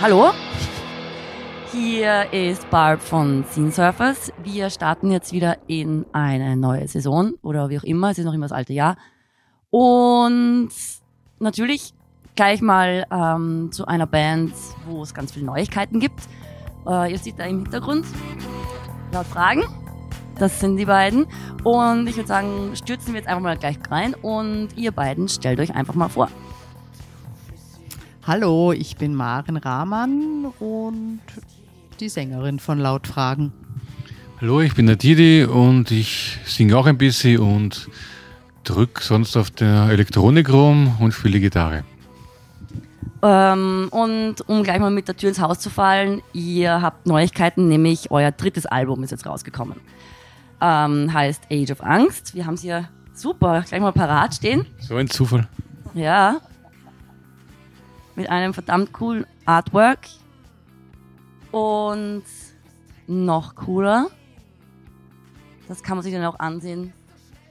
Hallo, hier ist Barb von Scene Surfers. Wir starten jetzt wieder in eine neue Saison oder wie auch immer. Es ist noch immer das alte Jahr. Und natürlich gleich mal ähm, zu einer Band, wo es ganz viele Neuigkeiten gibt. Äh, ihr seht da im Hintergrund laut Fragen. Das sind die beiden. Und ich würde sagen, stürzen wir jetzt einfach mal gleich rein und ihr beiden stellt euch einfach mal vor. Hallo, ich bin Maren Rahmann und die Sängerin von Lautfragen. Hallo, ich bin der Didi und ich singe auch ein bisschen und drück sonst auf der Elektronik rum und spiele Gitarre. Ähm, und um gleich mal mit der Tür ins Haus zu fallen, ihr habt Neuigkeiten, nämlich euer drittes Album ist jetzt rausgekommen. Ähm, heißt Age of Angst. Wir haben es hier super, gleich mal parat stehen. So ein Zufall. Ja. Mit einem verdammt coolen Artwork. Und noch cooler. Das kann man sich dann auch ansehen,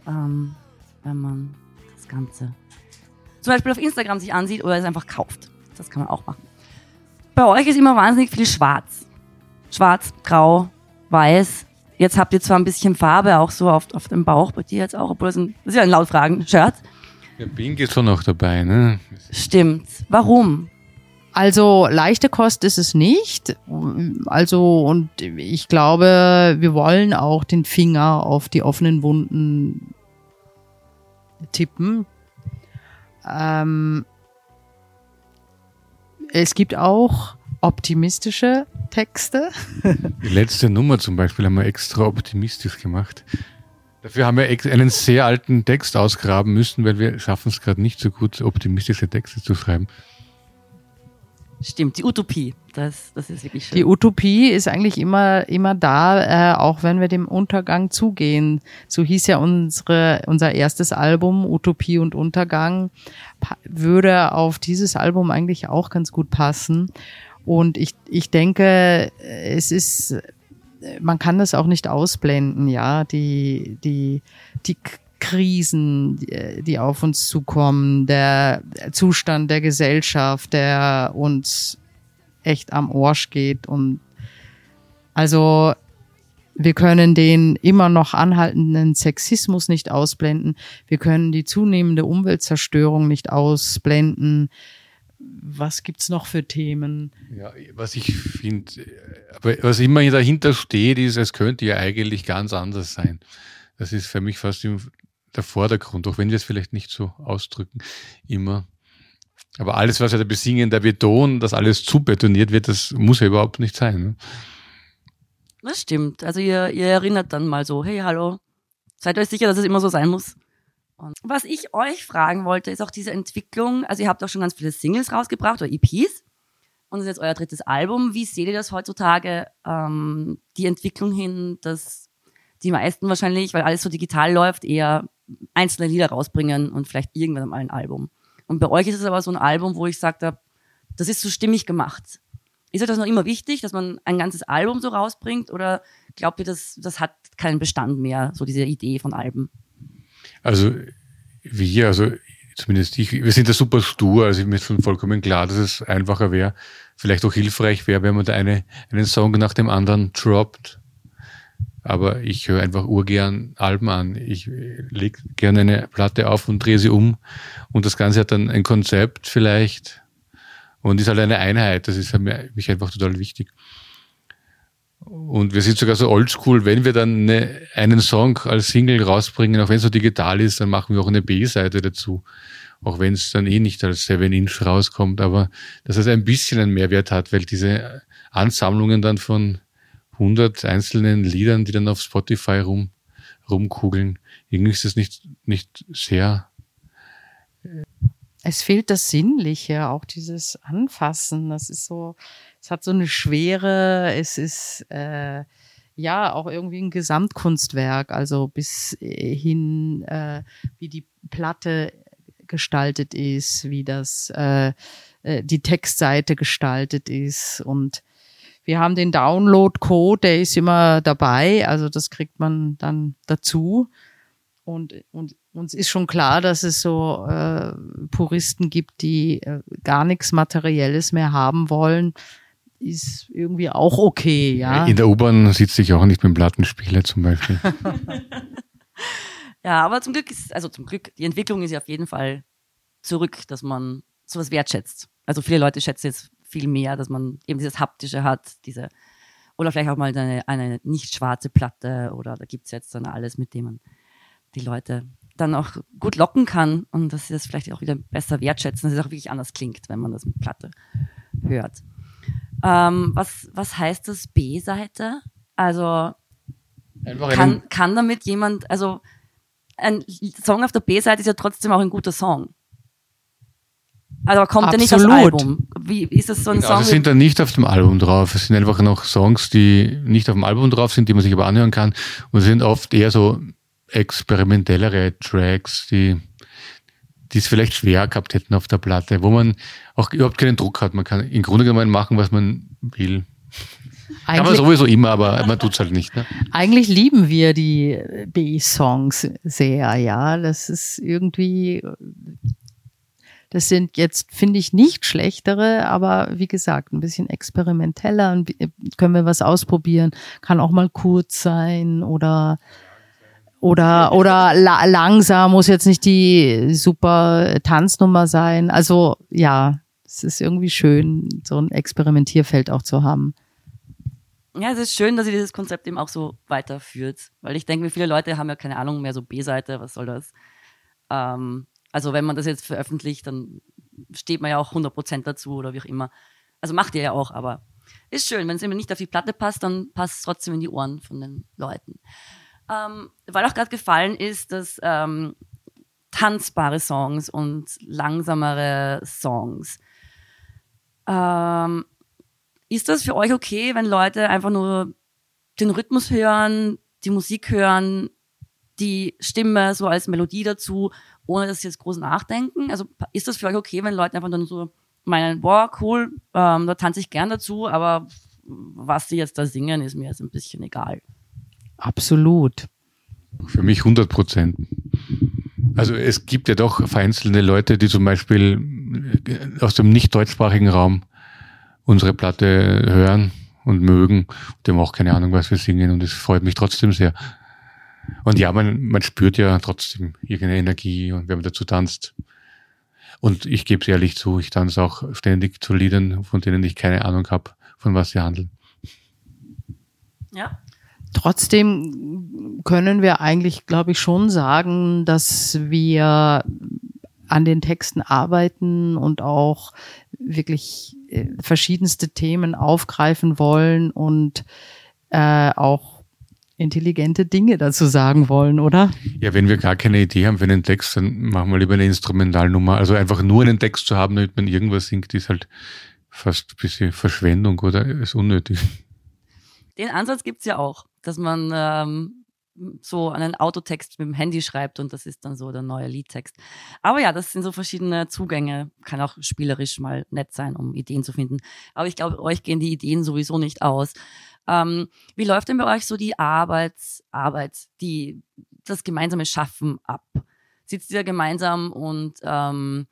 ähm, wenn man das Ganze zum Beispiel auf Instagram sich ansieht oder es einfach kauft. Das kann man auch machen. Bei euch ist immer wahnsinnig viel schwarz. Schwarz, grau, weiß. Jetzt habt ihr zwar ein bisschen Farbe auch so auf, auf dem Bauch, bei dir jetzt auch, obwohl es ein, das ist ja ein Lautfragen-Shirt. Ja, Pink ist schon noch dabei, ne? Stimmt. Warum? Also leichte Kost ist es nicht. Also und ich glaube, wir wollen auch den Finger auf die offenen Wunden tippen. Ähm, es gibt auch optimistische Texte. Die letzte Nummer zum Beispiel haben wir extra optimistisch gemacht. Dafür haben wir einen sehr alten Text ausgraben müssen, weil wir schaffen es gerade nicht so gut, optimistische Texte zu schreiben. Stimmt, die Utopie, das, das ist wirklich schön. Die Utopie ist eigentlich immer, immer da, äh, auch wenn wir dem Untergang zugehen. So hieß ja unsere, unser erstes Album, Utopie und Untergang, würde auf dieses Album eigentlich auch ganz gut passen. Und ich, ich denke, es ist, man kann das auch nicht ausblenden, ja, die, die, die Krisen, die auf uns zukommen, der Zustand der Gesellschaft, der uns echt am Orsch geht und also wir können den immer noch anhaltenden Sexismus nicht ausblenden. Wir können die zunehmende Umweltzerstörung nicht ausblenden. Was gibt's noch für Themen? Ja, was ich finde, was immer dahinter steht, ist, es könnte ja eigentlich ganz anders sein. Das ist für mich fast der Vordergrund, auch wenn wir es vielleicht nicht so ausdrücken, immer. Aber alles, was wir da besingen, der Beton, dass alles zu betoniert wird, das muss ja überhaupt nicht sein. Ne? Das stimmt. Also ihr, ihr erinnert dann mal so, hey, hallo, seid euch sicher, dass es immer so sein muss. Und was ich euch fragen wollte, ist auch diese Entwicklung. Also ihr habt auch schon ganz viele Singles rausgebracht oder EPs. Und das ist jetzt euer drittes Album. Wie seht ihr das heutzutage, ähm, die Entwicklung hin, dass die meisten wahrscheinlich, weil alles so digital läuft, eher einzelne Lieder rausbringen und vielleicht irgendwann mal ein Album. Und bei euch ist es aber so ein Album, wo ich sagte, das ist so stimmig gemacht. Ist euch das noch immer wichtig, dass man ein ganzes Album so rausbringt oder glaubt ihr, dass das hat keinen Bestand mehr, so diese Idee von Alben? Also wir, also zumindest ich, wir sind da super stur, also mir ist schon vollkommen klar, dass es einfacher wäre, vielleicht auch hilfreich wäre, wenn man da eine, einen Song nach dem anderen droppt aber ich höre einfach urgern Alben an. Ich lege gerne eine Platte auf und drehe sie um und das Ganze hat dann ein Konzept vielleicht und ist halt eine Einheit. Das ist für mich einfach total wichtig. Und wir sind sogar so oldschool, wenn wir dann eine, einen Song als Single rausbringen, auch wenn es so digital ist, dann machen wir auch eine B-Seite dazu. Auch wenn es dann eh nicht als 7-Inch rauskommt, aber dass es ein bisschen einen Mehrwert hat, weil diese Ansammlungen dann von 100 einzelnen Liedern, die dann auf Spotify rum, rumkugeln. Irgendwie ist das nicht, nicht sehr. Es fehlt das Sinnliche, auch dieses Anfassen. Das ist so, es hat so eine Schwere, es ist, äh, ja, auch irgendwie ein Gesamtkunstwerk, also bis hin, äh, wie die Platte gestaltet ist, wie das, äh, äh die Textseite gestaltet ist und wir haben den Download-Code, der ist immer dabei, also das kriegt man dann dazu. Und, und uns ist schon klar, dass es so äh, Puristen gibt, die äh, gar nichts Materielles mehr haben wollen. Ist irgendwie auch okay, ja. In der U-Bahn sitze ich auch nicht mit dem Plattenspieler zum Beispiel. ja, aber zum Glück ist, also zum Glück, die Entwicklung ist ja auf jeden Fall zurück, dass man sowas wertschätzt. Also viele Leute schätzen jetzt viel mehr, dass man eben dieses Haptische hat, diese, oder vielleicht auch mal eine, eine nicht schwarze Platte oder da gibt's jetzt dann alles, mit dem man die Leute dann auch gut locken kann und dass sie das vielleicht auch wieder besser wertschätzen, dass es auch wirklich anders klingt, wenn man das mit Platte hört. Ähm, was, was heißt das B-Seite? Also kann, kann damit jemand, also ein Song auf der B-Seite ist ja trotzdem auch ein guter Song. Also kommt er nicht aufs Album? Wie ist das so ein genau, Song? Also sind dann nicht auf dem Album drauf. Es sind einfach noch Songs, die nicht auf dem Album drauf sind, die man sich aber anhören kann und sind oft eher so experimentellere Tracks, die die es vielleicht schwer gehabt hätten auf der Platte, wo man auch überhaupt keinen Druck hat. Man kann im Grunde genommen machen, was man will. Eigentlich, kann man sowieso immer, aber man tut's halt nicht. Ne? Eigentlich lieben wir die B-Songs sehr, ja. Das ist irgendwie, das sind jetzt, finde ich, nicht schlechtere, aber wie gesagt, ein bisschen experimenteller. Können wir was ausprobieren? Kann auch mal kurz sein oder oder oder la langsam muss jetzt nicht die super Tanznummer sein. Also ja, es ist irgendwie schön, so ein Experimentierfeld auch zu haben. Ja, es ist schön, dass ihr dieses Konzept eben auch so weiterführt, weil ich denke, viele Leute haben ja keine Ahnung mehr so B-Seite, was soll das? Ähm, also wenn man das jetzt veröffentlicht, dann steht man ja auch 100% dazu oder wie auch immer. Also macht ihr ja auch, aber ist schön, wenn es eben nicht auf die Platte passt, dann passt es trotzdem in die Ohren von den Leuten. Ähm, weil auch gerade gefallen ist, dass ähm, tanzbare Songs und langsamere Songs. Ähm, ist das für euch okay, wenn Leute einfach nur den Rhythmus hören, die Musik hören, die Stimme so als Melodie dazu, ohne dass sie jetzt groß nachdenken? Also ist das für euch okay, wenn Leute einfach dann so meinen, boah, cool, ähm, da tanze ich gern dazu, aber was sie jetzt da singen, ist mir jetzt ein bisschen egal. Absolut. Für mich 100 Prozent. Also es gibt ja doch vereinzelte Leute, die zum Beispiel äh, aus dem nicht deutschsprachigen Raum unsere Platte hören und mögen. Die haben auch keine Ahnung, was wir singen und es freut mich trotzdem sehr. Und ja, man, man spürt ja trotzdem irgendeine Energie und wenn man dazu tanzt. Und ich gebe es ehrlich zu, ich tanze auch ständig zu Liedern, von denen ich keine Ahnung habe, von was sie handeln. Ja. Trotzdem können wir eigentlich, glaube ich, schon sagen, dass wir an den Texten arbeiten und auch wirklich äh, verschiedenste Themen aufgreifen wollen und äh, auch intelligente Dinge dazu sagen wollen, oder? Ja, wenn wir gar keine Idee haben für einen Text, dann machen wir lieber eine Instrumentalnummer. Also einfach nur einen Text zu haben, damit man irgendwas singt, ist halt fast ein bisschen Verschwendung oder ist unnötig. Den Ansatz gibt's ja auch dass man ähm, so einen Autotext mit dem Handy schreibt und das ist dann so der neue Liedtext. Aber ja, das sind so verschiedene Zugänge. Kann auch spielerisch mal nett sein, um Ideen zu finden. Aber ich glaube, euch gehen die Ideen sowieso nicht aus. Ähm, wie läuft denn bei euch so die Arbeits, Arbeit, die, das gemeinsame Schaffen ab? Sitzt ihr gemeinsam und ähm,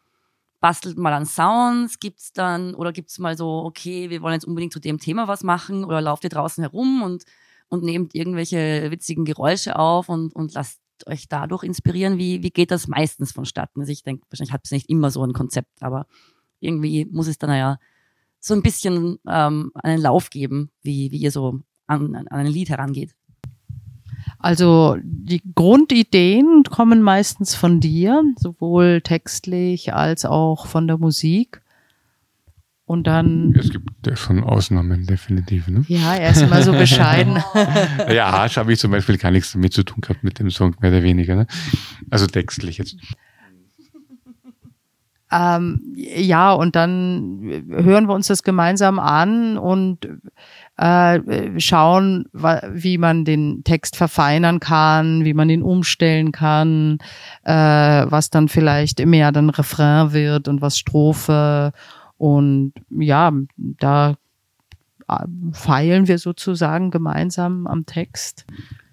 bastelt mal an Sounds? Gibt's dann, oder gibt's mal so, okay, wir wollen jetzt unbedingt zu dem Thema was machen oder lauft ihr draußen herum und und nehmt irgendwelche witzigen Geräusche auf und, und lasst euch dadurch inspirieren. Wie, wie geht das meistens vonstatten? Also ich denke, wahrscheinlich hat es nicht immer so ein Konzept, aber irgendwie muss es dann ja so ein bisschen ähm, einen Lauf geben, wie, wie ihr so an, an ein Lied herangeht. Also die Grundideen kommen meistens von dir, sowohl textlich als auch von der Musik. Und dann. Es gibt schon Ausnahmen, definitiv. Ne? Ja, er ist immer so bescheiden. ja, Arsch habe ich zum Beispiel gar nichts damit zu tun gehabt mit dem Song, mehr oder weniger. Ne? Also textlich jetzt. Ähm, ja, und dann hören wir uns das gemeinsam an und äh, schauen, wie man den Text verfeinern kann, wie man ihn umstellen kann, äh, was dann vielleicht mehr dann Refrain wird und was Strophe und ja, da äh, feilen wir sozusagen gemeinsam am Text.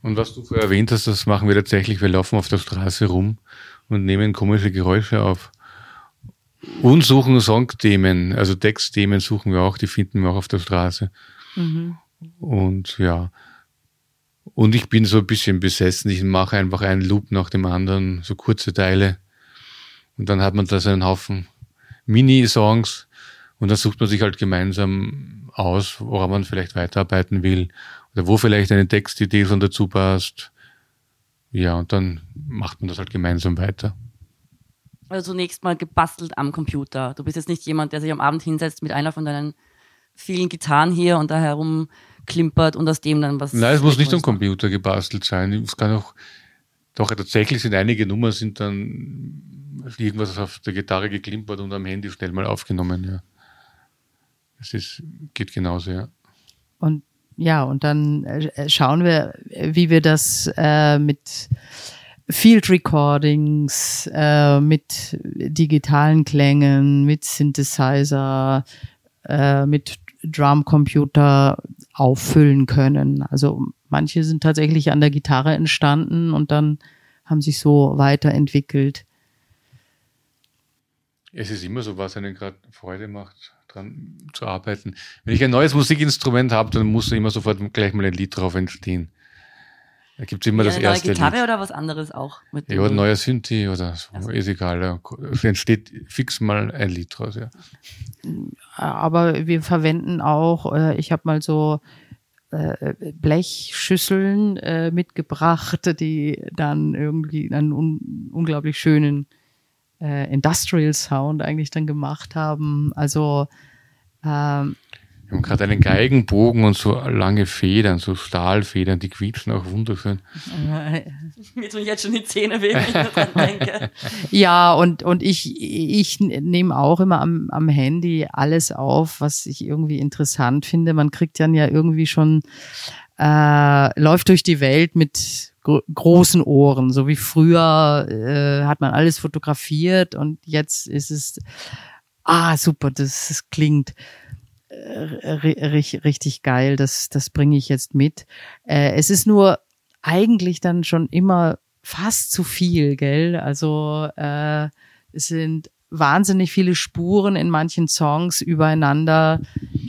Und was du vorher erwähnt hast, das machen wir tatsächlich. Wir laufen auf der Straße rum und nehmen komische Geräusche auf. Und suchen Songthemen, also Textthemen suchen wir auch, die finden wir auch auf der Straße. Mhm. Und ja. Und ich bin so ein bisschen besessen. Ich mache einfach einen Loop nach dem anderen, so kurze Teile. Und dann hat man da so einen Haufen Mini-Songs. Und dann sucht man sich halt gemeinsam aus, woran man vielleicht weiterarbeiten will. Oder wo vielleicht eine Textidee schon dazu passt. Ja, und dann macht man das halt gemeinsam weiter. Also zunächst mal gebastelt am Computer. Du bist jetzt nicht jemand, der sich am Abend hinsetzt mit einer von deinen vielen Gitarren hier und da herum klimpert und aus dem dann was. Nein, es muss nicht am Computer gebastelt sein. Es kann auch, doch tatsächlich sind einige Nummern sind dann irgendwas auf der Gitarre geklimpert und am Handy schnell mal aufgenommen, ja. Es ist, geht genauso, ja. Und ja, und dann äh, schauen wir, wie wir das äh, mit Field Recordings, äh, mit digitalen Klängen, mit Synthesizer, äh, mit Drumcomputer auffüllen können. Also manche sind tatsächlich an der Gitarre entstanden und dann haben sich so weiterentwickelt. Es ist immer so, was einen gerade Freude macht dran zu arbeiten. Wenn ich ein neues Musikinstrument habe, dann muss immer sofort gleich mal ein Lied drauf entstehen. Da gibt es immer ja, das eine erste neue Gitarre Lied. oder was anderes auch? Mit ja, ein neuer Synthi oder so, also. ist egal. Es entsteht fix mal ein Lied draus, ja. Aber wir verwenden auch, äh, ich habe mal so äh, Blechschüsseln äh, mitgebracht, die dann irgendwie einen un unglaublich schönen Industrial Sound eigentlich dann gemacht haben. Also ähm, wir haben gerade einen Geigenbogen und so lange Federn, so Stahlfedern, die quietschen auch wunderschön. Mir tun jetzt schon die Zähne weh, wenn ich daran denke. Ja, und, und ich, ich nehme auch immer am, am Handy alles auf, was ich irgendwie interessant finde. Man kriegt dann ja irgendwie schon, äh, läuft durch die Welt mit großen Ohren. So wie früher äh, hat man alles fotografiert und jetzt ist es, ah, super, das, das klingt richtig geil, das, das bringe ich jetzt mit. Äh, es ist nur eigentlich dann schon immer fast zu viel, gell? Also äh, es sind wahnsinnig viele Spuren in manchen Songs übereinander.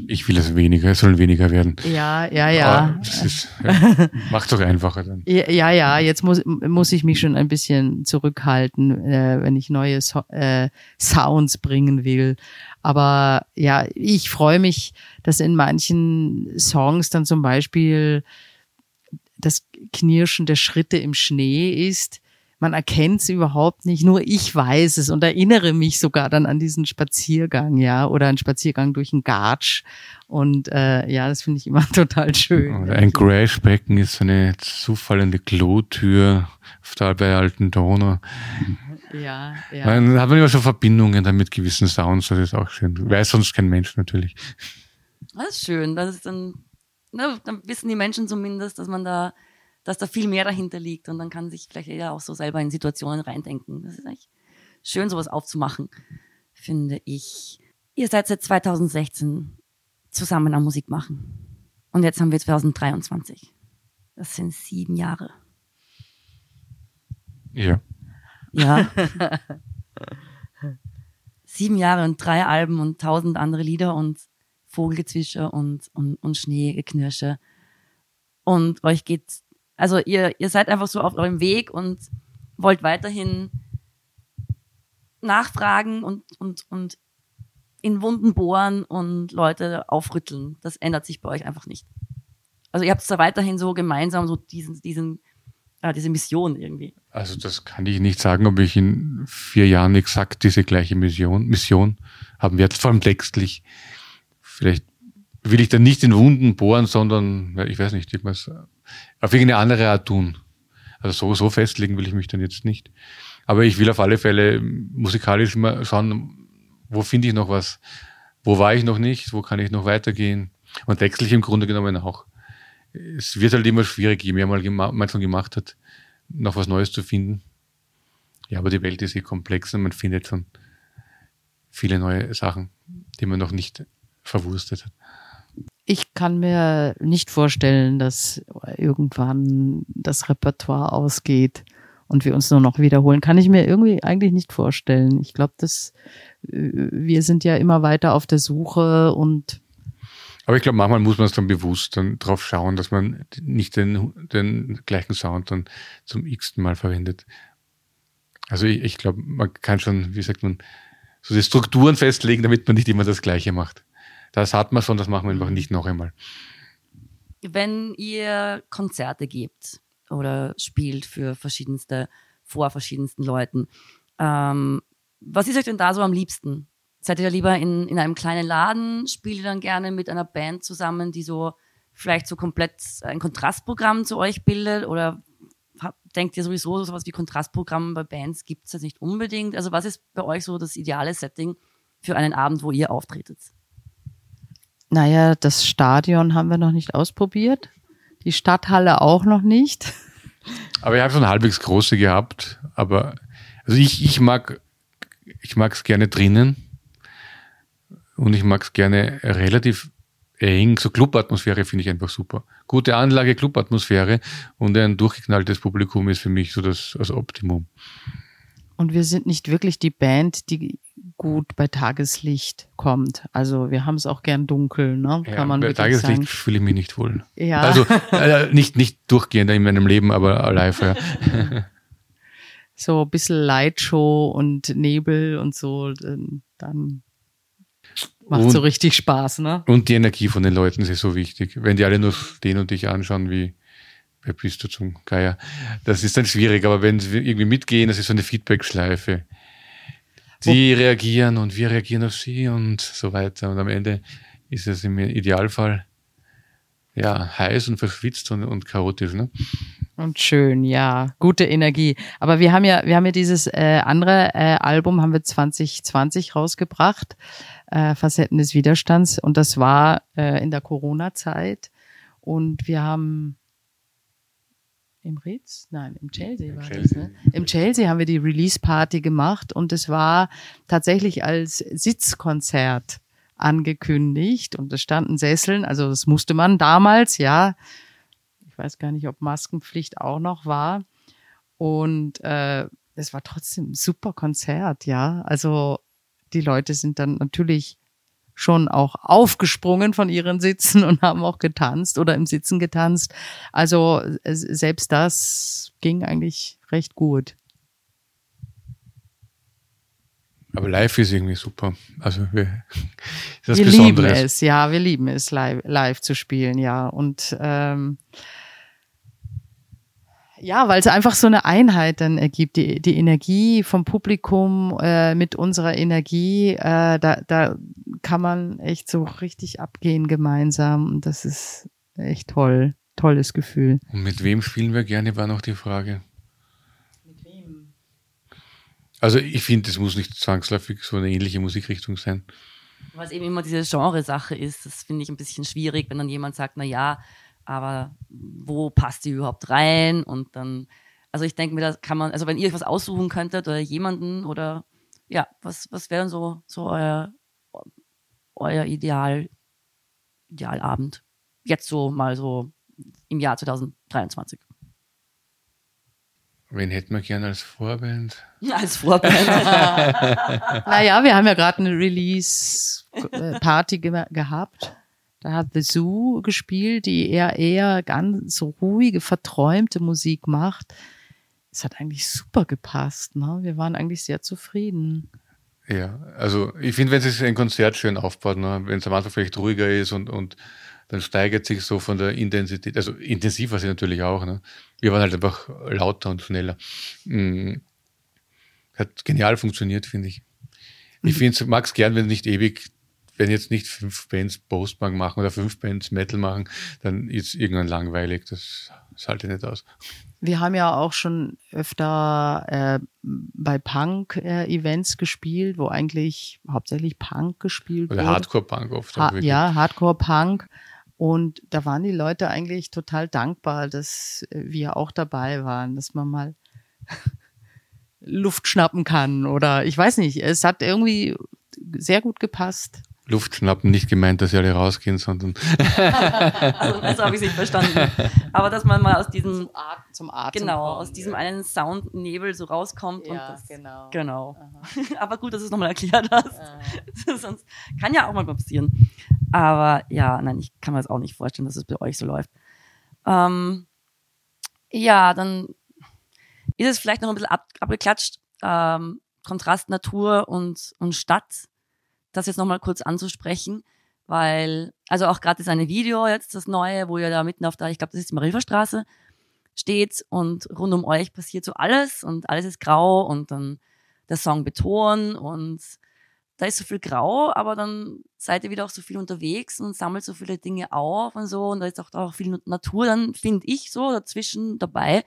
Ich will es weniger, es sollen weniger werden. Ja, ja, ja. ist, ja macht doch einfacher dann. Ja, ja, jetzt muss, muss ich mich schon ein bisschen zurückhalten, äh, wenn ich neue so äh, Sounds bringen will. Aber ja, ich freue mich, dass in manchen Songs dann zum Beispiel das Knirschen der Schritte im Schnee ist. Man erkennt es überhaupt nicht, nur ich weiß es und erinnere mich sogar dann an diesen Spaziergang, ja, oder einen Spaziergang durch einen Gatsch. Und äh, ja, das finde ich immer total schön. Oder ein Crashbecken ist eine zufallende Klotür auf der bei Alten Donau. Ja, ja. Man hat man immer so Verbindungen dann mit gewissen Sounds, das ist auch schön. Weiß sonst kein Mensch natürlich. Das ist schön. Das ist dann, na, dann wissen die Menschen zumindest, dass man da, dass da viel mehr dahinter liegt und dann kann sich vielleicht jeder auch so selber in Situationen reindenken. Das ist echt schön, sowas aufzumachen, finde ich. Ihr seid seit 2016 zusammen am Musik machen. Und jetzt haben wir 2023. Das sind sieben Jahre. Ja. Ja. Sieben Jahre und drei Alben und tausend andere Lieder und Vogelgezwischer und, und, und Schneegeknirsche. Und euch geht's, also ihr, ihr seid einfach so auf eurem Weg und wollt weiterhin nachfragen und, und, und in Wunden bohren und Leute aufrütteln. Das ändert sich bei euch einfach nicht. Also ihr habt es da weiterhin so gemeinsam so diesen, diesen ah, diese Mission irgendwie. Also das kann ich nicht sagen, ob ich in vier Jahren exakt diese gleiche Mission, Mission haben werde, vor allem textlich. Vielleicht will ich dann nicht in Wunden bohren, sondern, ich weiß nicht, irgendwas auf irgendeine andere Art tun. Also so, so festlegen will ich mich dann jetzt nicht. Aber ich will auf alle Fälle musikalisch immer schauen, wo finde ich noch was? Wo war ich noch nicht? Wo kann ich noch weitergehen? Und textlich im Grunde genommen auch es wird halt immer schwierig, je mehr man, schon gemacht hat, noch was Neues zu finden. Ja, aber die Welt ist eh komplex und man findet schon viele neue Sachen, die man noch nicht verwurstet hat. Ich kann mir nicht vorstellen, dass irgendwann das Repertoire ausgeht und wir uns nur noch wiederholen. Kann ich mir irgendwie eigentlich nicht vorstellen. Ich glaube, dass äh, wir sind ja immer weiter auf der Suche und aber ich glaube, manchmal muss man es dann bewusst dann drauf schauen, dass man nicht den, den gleichen Sound dann zum x-ten Mal verwendet. Also ich, ich glaube, man kann schon, wie sagt man, so die Strukturen festlegen, damit man nicht immer das Gleiche macht. Das hat man schon, das machen wir einfach nicht noch einmal. Wenn ihr Konzerte gebt oder spielt für verschiedenste, vor verschiedensten Leuten, ähm, was ist euch denn da so am liebsten? Seid ihr lieber in, in einem kleinen Laden? Spielt ihr dann gerne mit einer Band zusammen, die so vielleicht so komplett ein Kontrastprogramm zu euch bildet? Oder denkt ihr sowieso, so sowas wie Kontrastprogramm bei Bands gibt es das nicht unbedingt? Also was ist bei euch so das ideale Setting für einen Abend, wo ihr auftretet? Naja, das Stadion haben wir noch nicht ausprobiert. Die Stadthalle auch noch nicht. Aber ich habe schon halbwegs große gehabt. Aber also ich, ich mag ich mag es gerne drinnen und ich mag es gerne relativ eng. So Clubatmosphäre finde ich einfach super. Gute Anlage, Clubatmosphäre und ein durchgeknalltes Publikum ist für mich so das, das Optimum. Und wir sind nicht wirklich die Band, die gut bei Tageslicht kommt. Also wir haben es auch gern dunkel, ne? Kann ja, man bei Tageslicht fühle ich mich nicht wohl. Ja. Also äh, nicht, nicht durchgehend in meinem Leben, aber live, ja. so ein bisschen Lightshow und Nebel und so, dann Macht und, so richtig Spaß, ne? Und die Energie von den Leuten ist so wichtig. Wenn die alle nur den und dich anschauen, wie, wer bist du zum Geier? Das ist dann schwierig, aber wenn sie irgendwie mitgehen, das ist so eine Feedback-Schleife. Die reagieren und wir reagieren auf sie und so weiter. Und am Ende ist es im Idealfall ja heiß und verschwitzt und, und chaotisch, ne? Und schön, ja, gute Energie. Aber wir haben ja, wir haben ja dieses äh, andere äh, Album haben wir 2020 rausgebracht äh, Facetten des Widerstands. Und das war äh, in der Corona-Zeit. Und wir haben im Ritz? Nein, im Chelsea war Chelsea. das. Ne? Im Chelsea haben wir die Release-Party gemacht und es war tatsächlich als Sitzkonzert angekündigt und es standen Sesseln, also das musste man damals, ja. Ich weiß gar nicht, ob Maskenpflicht auch noch war. Und äh, es war trotzdem ein super Konzert, ja. Also die Leute sind dann natürlich schon auch aufgesprungen von ihren Sitzen und haben auch getanzt oder im Sitzen getanzt. Also selbst das ging eigentlich recht gut. Aber live ist irgendwie super. Also wir, das wir lieben es, ja, wir lieben es live, live zu spielen, ja. Und ähm, ja, weil es einfach so eine Einheit dann ergibt, die, die Energie vom Publikum äh, mit unserer Energie, äh, da, da kann man echt so richtig abgehen gemeinsam und das ist echt toll, tolles Gefühl. Und mit wem spielen wir gerne, war noch die Frage. Mit wem? Also ich finde, es muss nicht zwangsläufig so eine ähnliche Musikrichtung sein. Was eben immer diese Genresache ist, das finde ich ein bisschen schwierig, wenn dann jemand sagt, na ja, aber wo passt die überhaupt rein? Und dann, also ich denke mir, da kann man, also wenn ihr euch was aussuchen könntet oder jemanden oder ja, was, was wäre so, so euer, euer Ideal, Idealabend? Jetzt so mal so im Jahr 2023. Wen hätten wir gerne als Vorband? Als Vorband. naja, wir haben ja gerade eine Release-Party ge gehabt. Da hat The Zoo gespielt, die eher eher ganz ruhige, verträumte Musik macht. Es hat eigentlich super gepasst. Ne? Wir waren eigentlich sehr zufrieden. Ja, also ich finde, wenn sich ein Konzert schön aufbaut, ne? wenn es am Anfang vielleicht ruhiger ist und, und dann steigert sich so von der Intensität, also intensiver sie natürlich auch. Ne? Wir waren halt einfach lauter und schneller. Mhm. Hat genial funktioniert, finde ich. Ich mhm. mag es gern, wenn nicht ewig wenn jetzt nicht fünf Bands Postpunk machen oder fünf Bands Metal machen, dann ist irgendwann langweilig. Das, das halte ich nicht aus. Wir haben ja auch schon öfter äh, bei Punk-Events äh, gespielt, wo eigentlich hauptsächlich Punk gespielt Oder wurde. Hardcore-Punk oft. Ha ja, Hardcore-Punk. Und da waren die Leute eigentlich total dankbar, dass wir auch dabei waren, dass man mal Luft schnappen kann oder ich weiß nicht, es hat irgendwie sehr gut gepasst. Luft schnappen, nicht gemeint, dass sie alle rausgehen, sondern. also, also habe ich nicht verstanden. Aber dass man mal aus diesem, Zum, At zum Atem genau, kommen. aus diesem einen Soundnebel so rauskommt. und Ja, das, genau. Genau. Aber gut, dass du es nochmal erklärt hast. Sonst kann ja auch mal passieren. Aber ja, nein, ich kann mir das auch nicht vorstellen, dass es bei euch so läuft. Ähm, ja, dann ist es vielleicht noch ein bisschen ab, abgeklatscht. Ähm, Kontrast Natur und, und Stadt. Das jetzt nochmal kurz anzusprechen, weil, also auch gerade das eine Video jetzt, das neue, wo ihr da mitten auf der, ich glaube, das ist die Marilferstraße, steht und rund um euch passiert so alles und alles ist grau und dann der Song Beton und da ist so viel grau, aber dann seid ihr wieder auch so viel unterwegs und sammelt so viele Dinge auf und so und da ist auch, auch viel Natur dann, finde ich, so dazwischen dabei.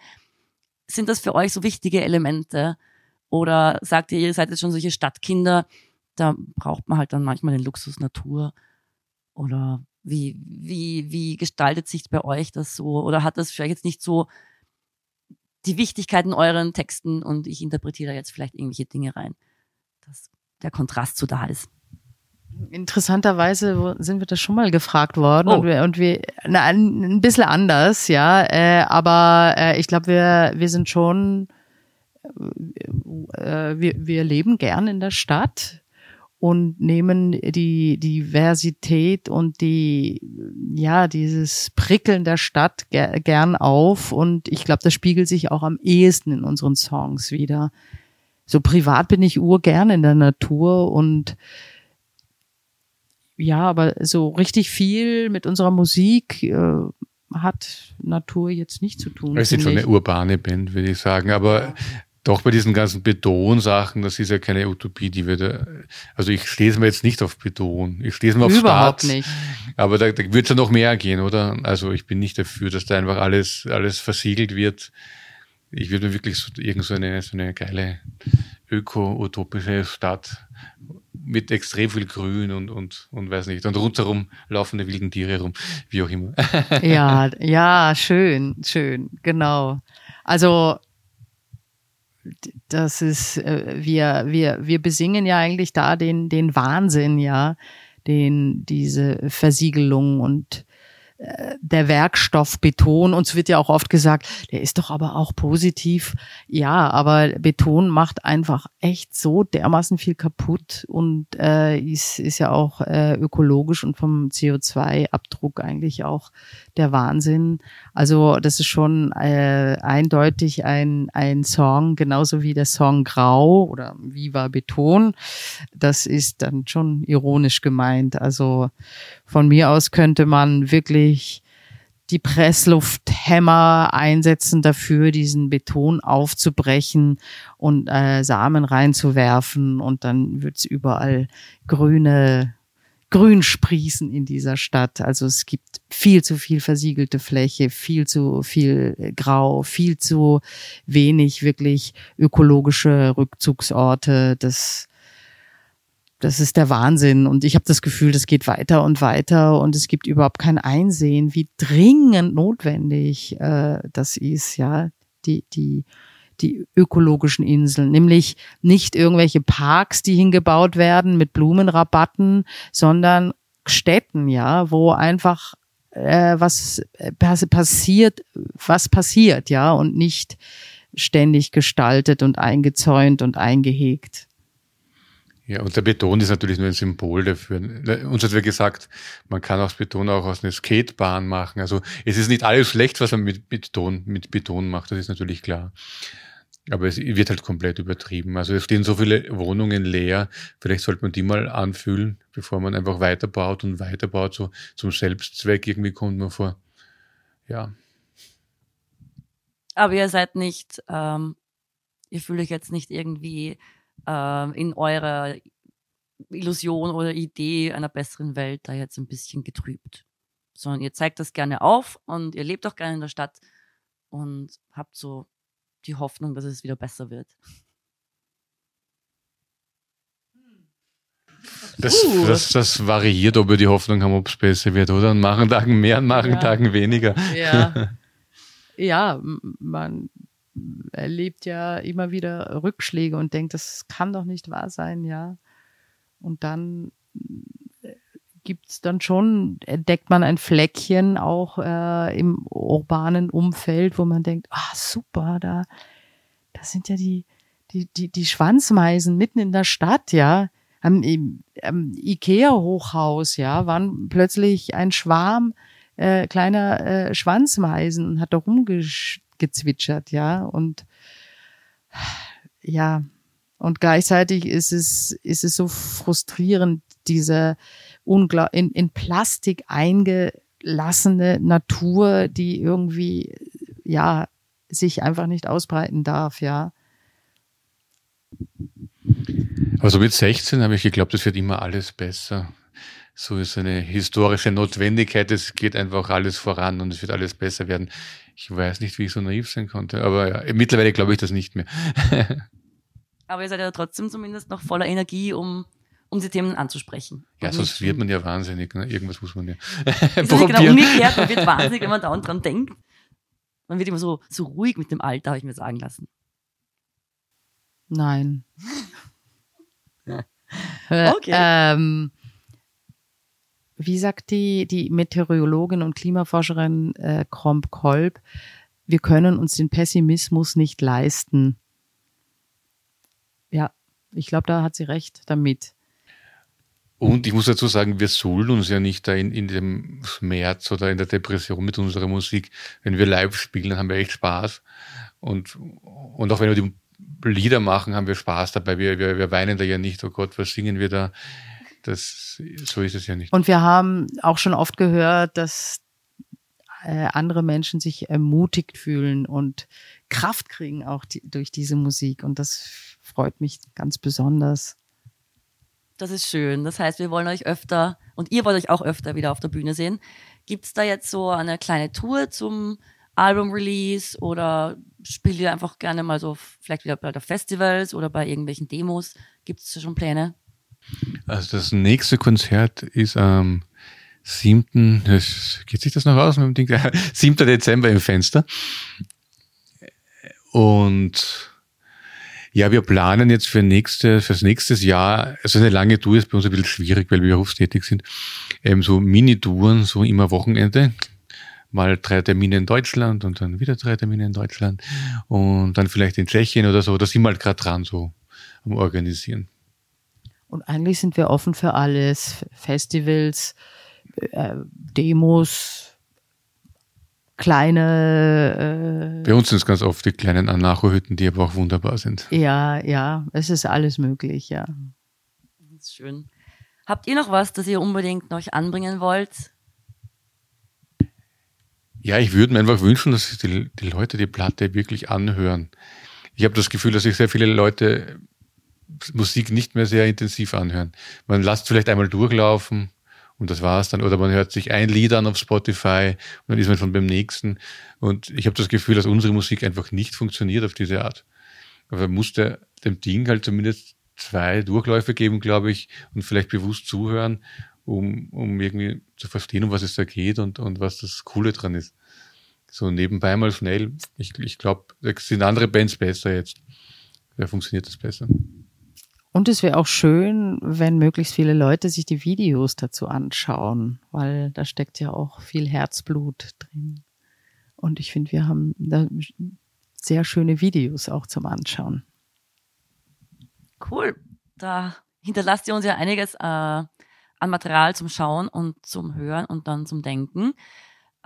Sind das für euch so wichtige Elemente? Oder sagt ihr, ihr seid jetzt schon solche Stadtkinder, da braucht man halt dann manchmal den Luxus Natur? Oder wie, wie, wie gestaltet sich bei euch das so? Oder hat das vielleicht jetzt nicht so die Wichtigkeit in euren Texten und ich interpretiere da jetzt vielleicht irgendwelche Dinge rein, dass der Kontrast so da ist? Interessanterweise sind wir das schon mal gefragt worden Oh. und wir, und wir na, ein, ein bisschen anders, ja, äh, aber äh, ich glaube, wir, wir sind schon, äh, wir, wir leben gern in der Stadt und nehmen die Diversität und die, ja, dieses Prickeln der Stadt ger gern auf und ich glaube, das spiegelt sich auch am ehesten in unseren Songs wieder. So privat bin ich urgern in der Natur und ja, aber so richtig viel mit unserer Musik äh, hat Natur jetzt nicht zu tun. Wir sind schon eine urbane Band, würde ich sagen. Aber doch bei diesen ganzen Betonsachen, das ist ja keine Utopie, die wir da. Also ich es mir jetzt nicht auf Beton. Ich es mir auf Überhaupt Schwarz. nicht. Aber da, da wird es ja noch mehr gehen, oder? Also ich bin nicht dafür, dass da einfach alles, alles versiegelt wird. Ich würde mir wirklich so, irgend so eine, so eine geile öko-utopische Stadt mit extrem viel Grün und, und, und weiß nicht. Und rundherum laufende wilden Tiere rum, wie auch immer. Ja, ja, schön, schön, genau. Also das ist, äh, wir, wir, wir besingen ja eigentlich da den, den Wahnsinn, ja, den, diese Versiegelung und der Werkstoff Beton, uns wird ja auch oft gesagt, der ist doch aber auch positiv. Ja, aber Beton macht einfach echt so dermaßen viel kaputt und äh, ist, ist ja auch äh, ökologisch und vom CO2-Abdruck eigentlich auch der Wahnsinn. Also das ist schon äh, eindeutig ein, ein Song, genauso wie der Song Grau oder Viva Beton. Das ist dann schon ironisch gemeint. Also von mir aus könnte man wirklich die Presslufthämmer einsetzen dafür, diesen Beton aufzubrechen und äh, Samen reinzuwerfen und dann wird's überall grüne Grün sprießen in dieser Stadt. Also es gibt viel zu viel versiegelte Fläche, viel zu viel äh, Grau, viel zu wenig wirklich ökologische Rückzugsorte. Das das ist der Wahnsinn. Und ich habe das Gefühl, das geht weiter und weiter und es gibt überhaupt kein Einsehen, wie dringend notwendig äh, das ist, ja, die, die, die ökologischen Inseln, nämlich nicht irgendwelche Parks, die hingebaut werden mit Blumenrabatten, sondern Städten, ja, wo einfach äh, was äh, pass passiert, was passiert, ja, und nicht ständig gestaltet und eingezäunt und eingehegt. Ja, und der Beton ist natürlich nur ein Symbol dafür. Uns hat wer gesagt, man kann aus Beton auch aus einer Skatebahn machen. Also es ist nicht alles schlecht, was man mit Beton, mit Beton macht, das ist natürlich klar. Aber es wird halt komplett übertrieben. Also es stehen so viele Wohnungen leer. Vielleicht sollte man die mal anfühlen, bevor man einfach weiterbaut und weiterbaut. So zum Selbstzweck irgendwie kommt man vor. Ja. Aber ihr seid nicht, ähm, ihr fühlt euch jetzt nicht irgendwie ähm, in eurer Illusion oder Idee einer besseren Welt da jetzt ein bisschen getrübt. Sondern ihr zeigt das gerne auf und ihr lebt auch gerne in der Stadt und habt so die Hoffnung, dass es wieder besser wird. Das, Uh. das, das variiert, ob wir die Hoffnung haben, ob es besser wird, oder? An manchen Tagen mehr, an manchen Ja. Tagen weniger. Ja. ja, man erlebt ja immer wieder Rückschläge und denkt, das kann doch nicht wahr sein, ja. Und dann äh, gibt's dann schon, entdeckt man ein Fleckchen auch äh, im urbanen Umfeld, wo man denkt, ah super, da, da sind ja die, die, die, die Schwanzmeisen mitten in der Stadt, ja. Am, im, am Ikea-Hochhaus, ja, waren plötzlich ein Schwarm äh, kleiner äh, Schwanzmeisen und hat da rumgezwitschert, ja. Und ja, und gleichzeitig ist es, ist es so frustrierend, diese unglaublich in, in Plastik eingelassene Natur, die irgendwie, ja, sich einfach nicht ausbreiten darf, ja. Also mit 16 habe ich geglaubt, es wird immer alles besser. So ist eine historische Notwendigkeit, es geht einfach alles voran und es wird alles besser werden. Ich weiß nicht, wie ich so naiv sein konnte, aber ja, mittlerweile glaube ich das nicht mehr. aber ihr seid ja trotzdem zumindest noch voller Energie, um um die Themen anzusprechen. Ja, sonst wird man ja wahnsinnig. Ne? Irgendwas muss man ja ist probieren. Genau umgekehrt, man wird wahnsinnig, wenn man dauernd dran denkt. Man wird immer so, so ruhig mit dem Alter, habe ich mir sagen lassen. Nein. okay. Ähm, wie sagt die, die Meteorologin und Klimaforscherin äh, Kromp Kolb, wir können uns den Pessimismus nicht leisten. Ja, ich glaube, da hat sie recht damit. Und ich muss dazu sagen, wir suhlen uns ja nicht da in, in dem Schmerz oder in der Depression mit unserer Musik. Wenn wir live spielen, haben wir echt Spaß. Und, und auch wenn wir die Lieder machen, haben wir Spaß dabei. Wir, wir, wir weinen da ja nicht, oh Gott, was singen wir da? Das, so ist es ja nicht. Und wir haben auch schon oft gehört, dass äh, andere Menschen sich ermutigt fühlen und Kraft kriegen auch die, durch diese Musik. Und das freut mich ganz besonders. Das ist schön. Das heißt, wir wollen euch öfter und ihr wollt euch auch öfter wieder auf der Bühne sehen. Gibt es da jetzt so eine kleine Tour zum Album-Release oder spielt ihr einfach gerne mal so vielleicht wieder bei der Festivals oder bei irgendwelchen Demos? Gibt es schon Pläne? Also das nächste Konzert ist am 7. Geht sich das noch aus mit dem Ding? 7. Dezember im Fenster. Und ja, wir planen jetzt für nächste, fürs nächstes Jahr, also eine lange Tour ist bei uns ein bisschen schwierig, weil wir berufstätig sind, ähm, so Mini-Touren, so immer Wochenende, mal drei Termine in Deutschland und dann wieder drei Termine in Deutschland und dann vielleicht in Tschechien oder so, da sind wir halt gerade dran, so am Organisieren. Und eigentlich sind wir offen für alles, Festivals, äh, Demos, kleine. Äh, Bei uns sind es ganz oft die kleinen Anarcho-Hütten, die aber auch wunderbar sind. Ja, ja, es ist alles möglich, ja. Das ist schön. Habt ihr noch was, das ihr unbedingt noch anbringen wollt? Ja, ich würde mir einfach wünschen, dass die, die Leute die Platte wirklich anhören. Ich habe das Gefühl, dass sich sehr viele Leute Musik nicht mehr sehr intensiv anhören. Man lasst vielleicht einmal durchlaufen, und das war's dann. Oder man hört sich ein Lied an auf Spotify und dann ist man schon beim nächsten. Und ich habe das Gefühl, dass unsere Musik einfach nicht funktioniert auf diese Art. Aber man musste dem Ding halt zumindest zwei Durchläufe geben, glaube ich, und vielleicht bewusst zuhören, um, um irgendwie zu verstehen, um was es da geht und, und was das Coole dran ist. So nebenbei mal schnell. Ich, ich glaube, da sind andere Bands besser jetzt. Da funktioniert das besser. Und es wäre auch schön, wenn möglichst viele Leute sich die Videos dazu anschauen, weil da steckt ja auch viel Herzblut drin. Und ich finde, wir haben da sehr schöne Videos auch zum Anschauen. Cool. Da hinterlasst ihr uns ja einiges äh, an Material zum Schauen und zum Hören und dann zum Denken.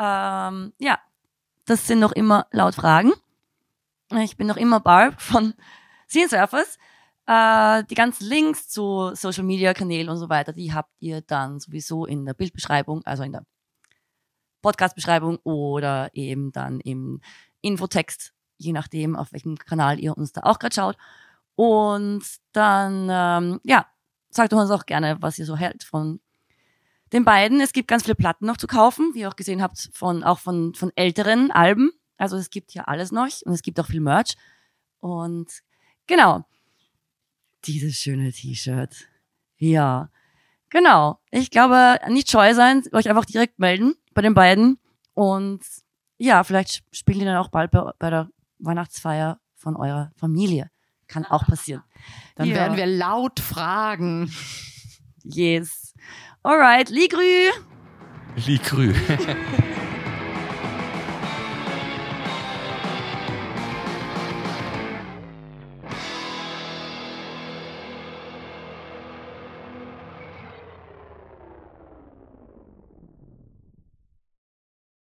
Ähm, ja, das sind noch immer laut Fragen. Ich bin noch immer Barb von Scene Surfers. Äh, die ganzen Links zu Social Media Kanälen und so weiter, die habt ihr dann sowieso in der Bildbeschreibung, also in der Podcast-Beschreibung oder eben dann im Infotext, je nachdem, auf welchem Kanal ihr uns da auch gerade schaut. Und dann, ähm, ja, sagt uns auch gerne, was ihr so hält von den beiden. Es gibt ganz viele Platten noch zu kaufen, wie ihr auch gesehen habt, von, auch von, von älteren Alben. Also es gibt hier alles noch und es gibt auch viel Merch. Und genau, dieses schöne T-Shirt. Ja, genau. Ich glaube, nicht scheu sein, euch einfach direkt melden bei den beiden. Und ja, vielleicht spielen die dann auch bald bei, bei der Weihnachtsfeier von eurer Familie. Kann auch passieren. Dann ja. werden wir laut fragen. Yes. Alright, Ligrü! Ligrü.